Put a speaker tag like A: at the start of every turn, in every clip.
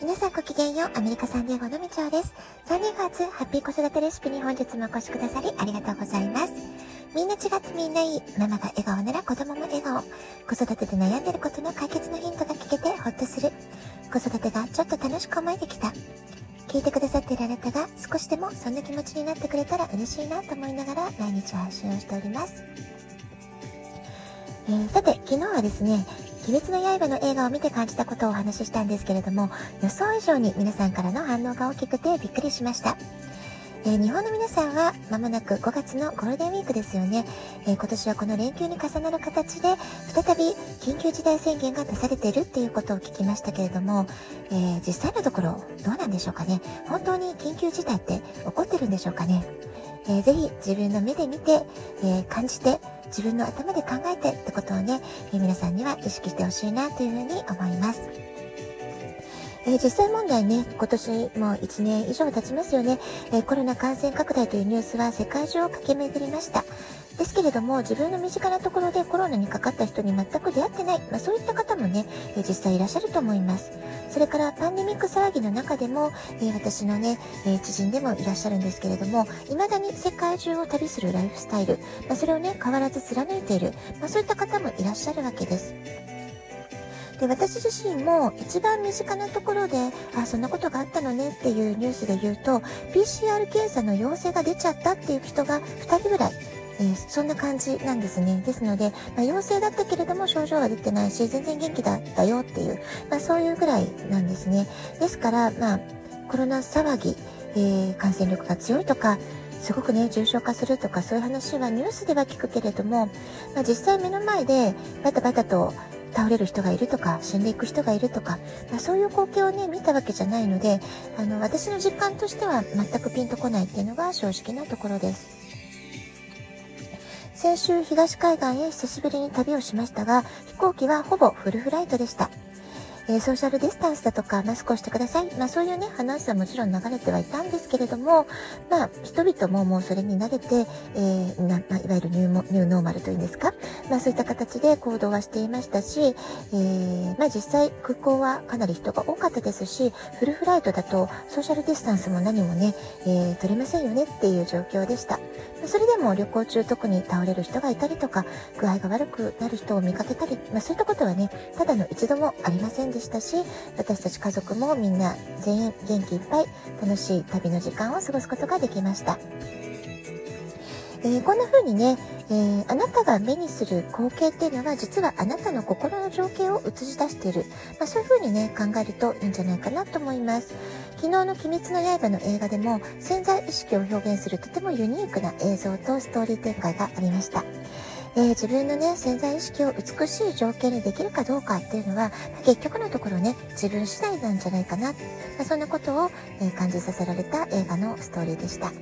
A: 皆さんごきげんよう。アメリカサンディエゴのみちょうです。3年月ハッピー子育てレシピに本日もお越しくださりありがとうございます。みんな違ってみんないい。ママが笑顔なら子供も笑顔。子育てで悩んでることの解決のヒントが聞けてほっとする。子育てがちょっと楽しく思えてきた。聞いてくださっているあなたが少しでもそんな気持ちになってくれたら嬉しいなと思いながら毎日配信をしております。えー、さて、昨日はですね、鬼滅の刃の映画を見て感じたことをお話ししたんですけれども、予想以上に皆さんからの反応が大きくてびっくりしました。えー、日本の皆さんは間もなく5月のゴールデンウィークですよね、えー、今年はこの連休に重なる形で再び緊急事態宣言が出されているっていうことを聞きましたけれども、えー、実際のところどうなんでしょうかね。本当に緊急事態って起こってるんでしょうかね、えー、ぜひ自分の目で見て、え感じて自分の頭で考えてってことをね、え皆さんには意識してほしいなというふうに思います。えー、実際問題ね、今年もう1年以上経ちますよね、えー、コロナ感染拡大というニュースは世界中を駆け巡りました。ですけれども、自分の身近なところでコロナにかかった人に全く出会ってない、まあ、そういった方もね、えー、実際いらっしゃると思います。それからパンデミック騒ぎの中でも、え私のね、え知人でもいらっしゃるんですけれども、未だに世界中を旅するライフスタイル、まあ、それをね、変わらず貫いている、まあ、そういった方もいらっしゃるわけです。で私自身も一番身近なところであそんなことがあったのねっていうニュースで言うと PCR 検査の陽性が出ちゃったっていう人が2人ぐらいえー、そんな感じなんですね。ですので、まあ、陽性だったけれども症状が出てないし、全然元気だったよっていう、まあ、そういうぐらいなんですね。ですから、まあ、コロナ騒ぎ、えー、感染力が強いとか、すごくね、重症化するとか、そういう話はニュースでは聞くけれども、まあ、実際目の前でバタバタと倒れる人がいるとか死んでいく人がいるとか、まあ、そういう光景をね見たわけじゃないのであの私の実感としては全くピンとこないっていうのが正直なところです先週東海岸へ久しぶりに旅をしましたが飛行機はほぼフルフライトでした。えー、ソーシャルディスタンスだとかマスクをしてください。まあそういうね、話はもちろん流れてはいたんですけれども、まあ人々ももうそれに慣れて、えー、まあ、いわゆるニューノーマルというんですか、まあそういった形で行動はしていましたし、えー、まあ実際空港はかなり人が多かったですし、フルフライトだとソーシャルディスタンスも何もね、えー、取れませんよねっていう状況でした。それでも旅行中特に倒れる人がいたりとか、具合が悪くなる人を見かけたり、まあそういったことはね、ただの一度もありませんでしたしたし、私たち家族もみんな全員元気いっぱい楽しい旅の時間を過ごすことができました。えー、こんな風にね、えー、あなたが目にする光景っていうのは実はあなたの心の情景を映し出している、まあ、そういう風にね考えるといいんじゃないかなと思います。昨日の「鬼滅の刃」の映画でも潜在意識を表現するとてもユニークな映像とストーリー展開がありました。えー、自分のね、潜在意識を美しい条件にできるかどうかっていうのは、結局のところね、自分次第なんじゃないかな。ま、そんなことを、え、感じさせられた映画のストーリーでした。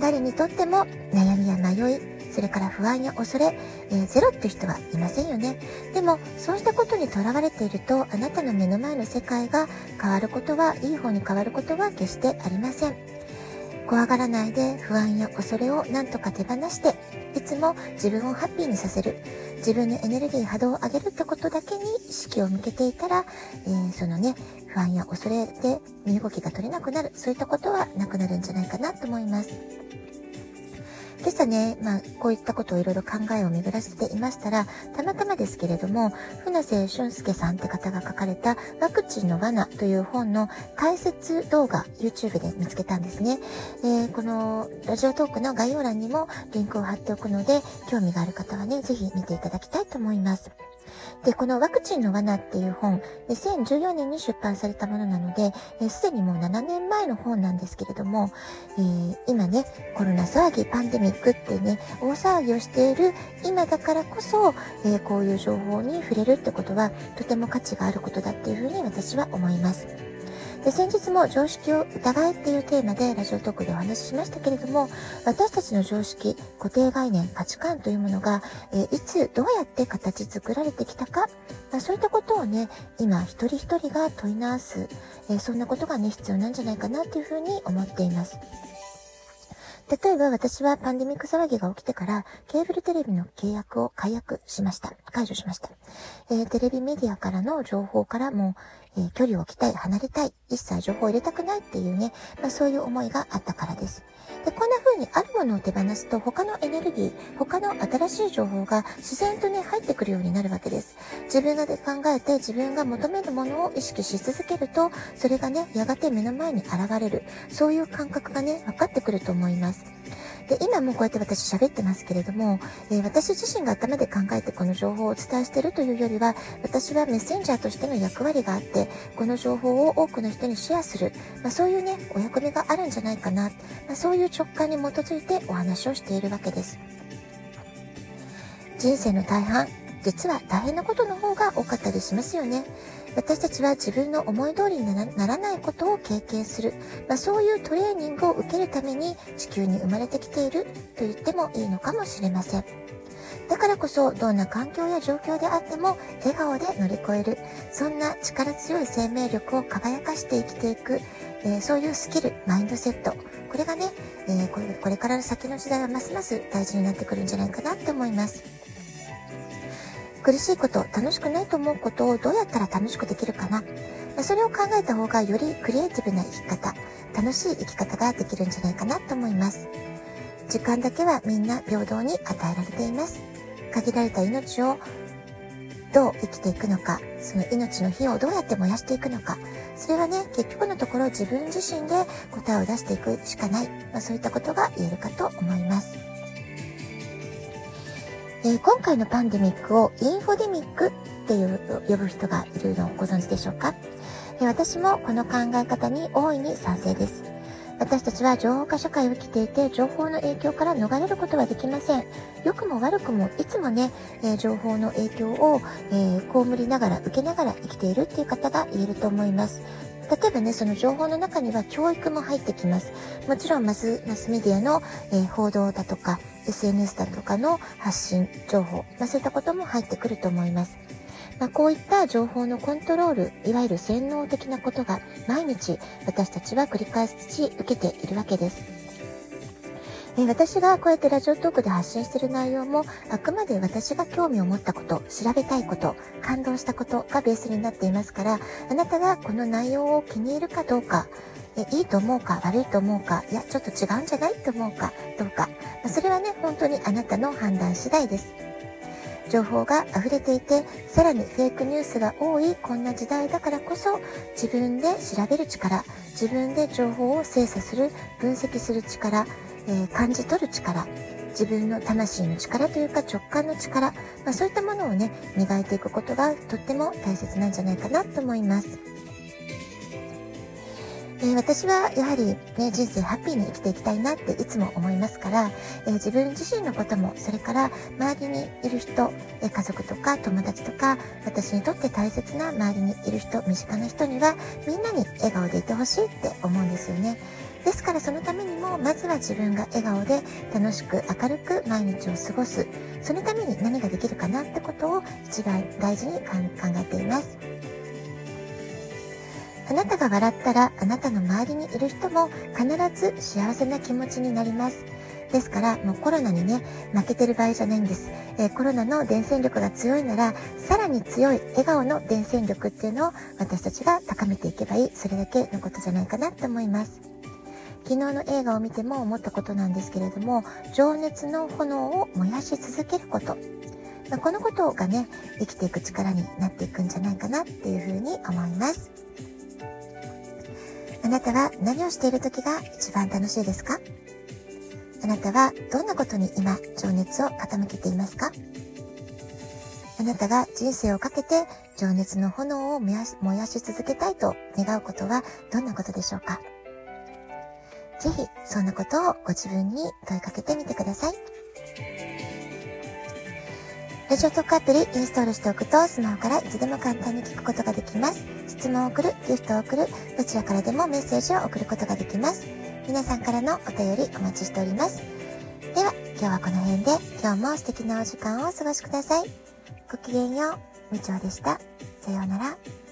A: 誰にとっても悩みや迷い、それから不安や恐れ、えー、ゼロって人はいませんよね。でも、そうしたことにとらわれていると、あなたの目の前の世界が変わることは、いい方に変わることは決してありません。怖がらないで不安や恐れをなんとか手放していつも自分をハッピーにさせる自分のエネルギー波動を上げるってことだけに意識を向けていたら、えー、そのね不安や恐れで身動きが取れなくなるそういったことはなくなるんじゃないかなと思います。今朝ね、まあ、こういったことをいろいろ考えを巡らせていましたら、たまたまですけれども、船瀬俊介さんって方が書かれたワクチンの罠という本の解説動画、YouTube で見つけたんですね。えー、このラジオトークの概要欄にもリンクを貼っておくので、興味がある方はね、ぜひ見ていただきたいと思います。で、このワクチンの罠っていう本、2014年に出版されたものなので、す、で、にもう7年前の本なんですけれども、えー、今ね、コロナ騒ぎ、パンデミックってね、大騒ぎをしている今だからこそ、えー、こういう情報に触れるってことは、とても価値があることだっていうふうに私は思います。で先日も常識を疑えっていうテーマでラジオトークでお話ししましたけれども私たちの常識固定概念価値観というものが、えいつどうやって形作られてきたか、まあ、そういったことをね今一人一人が問い直す、えそんなことがね必要なんじゃないかなというふうに思っています。例えば私はパンデミック騒ぎが起きてからケーブルテレビの契約を解約しました。解除しました。えー、テレビメディアからの情報からも、えー、距離を置きたい、離れたい、一切情報を入れたくないっていうね、まあ、そういう思いがあったからです。で、こんな風にあるものを手放すと他のエネルギー、他の新しい情報が自然とね、入ってくるようになるわけです。自分がで考えて自分が求めるものを意識し続けると、それがね、やがて目の前に現れる。そういう感覚がね、分かってくると思います。で、今もこうやって私喋ってますけれども、えー、私自身が頭で考えてこの情報をお伝えしているというよりは、私はメッセンジャーとしての役割があって、この情報を多くの人にシェアする、まあ、そういうね、お役目があるんじゃないかな、まあ、そういう直感に基づいてお話をしているわけです。人生の大半、実は大変なことの方が多かったりしますよね。私たちは自分の思い通りにならないことを経験する、まあ、そういうトレーニングを受けるために地球に生まれてきていると言ってもいいのかもしれません。だからこそどんな環境や状況であっても笑顔で乗り越えるそんな力強い生命力を輝かして生きていく、えー、そういうスキルマインドセットこれがね、えー、これから先の時代はますます大事になってくるんじゃないかなって思います。苦しいこと、楽しくないと思うことをどうやったら楽しくできるかな。それを考えた方がよりクリエイティブな生き方、楽しい生き方ができるんじゃないかなと思います。時間だけはみんな平等に与えられています。限られた命をどう生きていくのか、その命の火をどうやって燃やしていくのか、それはね、結局のところ自分自身で答えを出していくしかない、まあ、そういったことが言えるかと思います。えー、今回のパンデミックをインフォデミックっていう呼ぶ人がいるのをご存知でしょうか、えー、私もこの考え方に大いに賛成です。私たちは情報化社会を生きていて、情報の影響から逃れることはできません。良くも悪くも、いつもね、えー、情報の影響を、えー、被りながら、受けながら生きているっていう方が言えると思います。例えばね、その情報の中には教育も入ってきます。もちろんマスマスメディアの、えー、報道だとか、SNS だとかの発信情報、まあ、そういったことも入ってくると思います。まあ、こういった情報のコントロール、いわゆる洗脳的なことが毎日私たちは繰り返し受けているわけです。え私がこうやってラジオトークで発信している内容も、あくまで私が興味を持ったこと、調べたいこと、感動したことがベースになっていますから、あなたがこの内容を気に入るかどうか、えいいと思うか悪いと思うか、いや、ちょっと違うんじゃないと思うかどうか、まそれはね、本当にあなたの判断次第です。情報が溢れていて、さらにフェイクニュースが多いこんな時代だからこそ、自分で調べる力、自分で情報を精査する、分析する力、えー、感じ取る力、自分の魂の力というか直感の力、まあ、そういったものをね、磨いていくことがとっても大切なんじゃないかなと思います。えー、私はやはり、ね、人生ハッピーに生きていきたいなっていつも思いますから、えー、自分自身のことも、それから周りにいる人、えー、家族とか友達とか、私にとって大切な周りにいる人、身近な人には、みんなに笑顔でいてほしいって思うんですよね。ですからそのためにもまずは自分が笑顔で楽しく明るく毎日を過ごすそのために何ができるかなってことを一番大事に考えていますあなたが笑ったらあなたの周りにいる人も必ず幸せな気持ちになりますですから、もうコロナにね、負けてる場合じゃないんです。えー、コロナの伝染力が強いなら、さらに強い笑顔の伝染力っていうのを私たちが高めていけばいい。それだけのことじゃないかなって思います。昨日の映画を見ても思ったことなんですけれども情熱の炎を燃やし続けること、このことがね生きていく力になっていくんじゃないかなっていうふうに思います。あなたは何をしている時が一番楽しいですか？あなたはどんなことに今情熱を傾けていますか？あなたが人生をかけて情熱の炎を燃やし続けたいと願うことはどんなことでしょうか？ぜひ、そんなことをご自分に問いかけてみてください。ラジオトークアプリインストールしておくとスマホからいつでも簡単に聞くことができます。質問を送る、ギフトを送る、どちらからでもメッセージを送ることができます。皆さんからのお便りお待ちしております。では、今日はこの辺で今日も素敵なお時間をお過ごしください。ごきげんよう。みちょでした。さようなら。